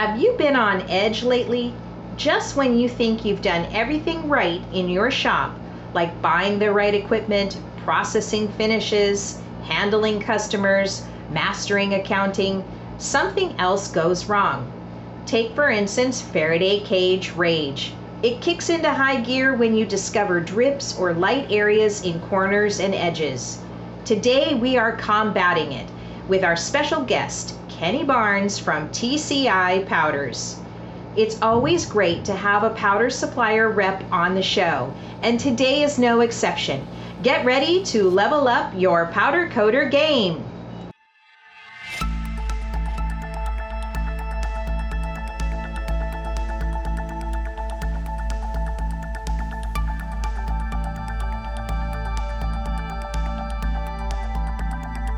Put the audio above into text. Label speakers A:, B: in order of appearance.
A: Have you been on edge lately? Just when you think you've done everything right in your shop, like buying the right equipment, processing finishes, handling customers, mastering accounting, something else goes wrong. Take, for instance, Faraday cage rage. It kicks into high gear when you discover drips or light areas in corners and edges. Today we are combating it with our special guest, Kenny Barnes from TCI Powders. It's always great to have a powder supplier rep on the show, and today is no exception. Get ready to level up your powder coater game.